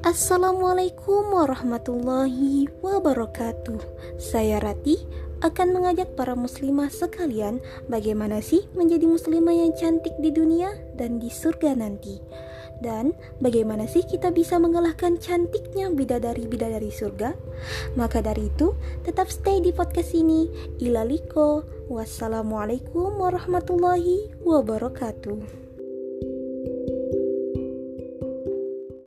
Assalamualaikum warahmatullahi wabarakatuh. Saya Rati akan mengajak para muslimah sekalian bagaimana sih menjadi muslimah yang cantik di dunia dan di surga nanti. Dan bagaimana sih kita bisa mengalahkan cantiknya bidadari-bidadari surga? Maka dari itu, tetap stay di podcast ini. Ilaliko. Wassalamualaikum warahmatullahi wabarakatuh.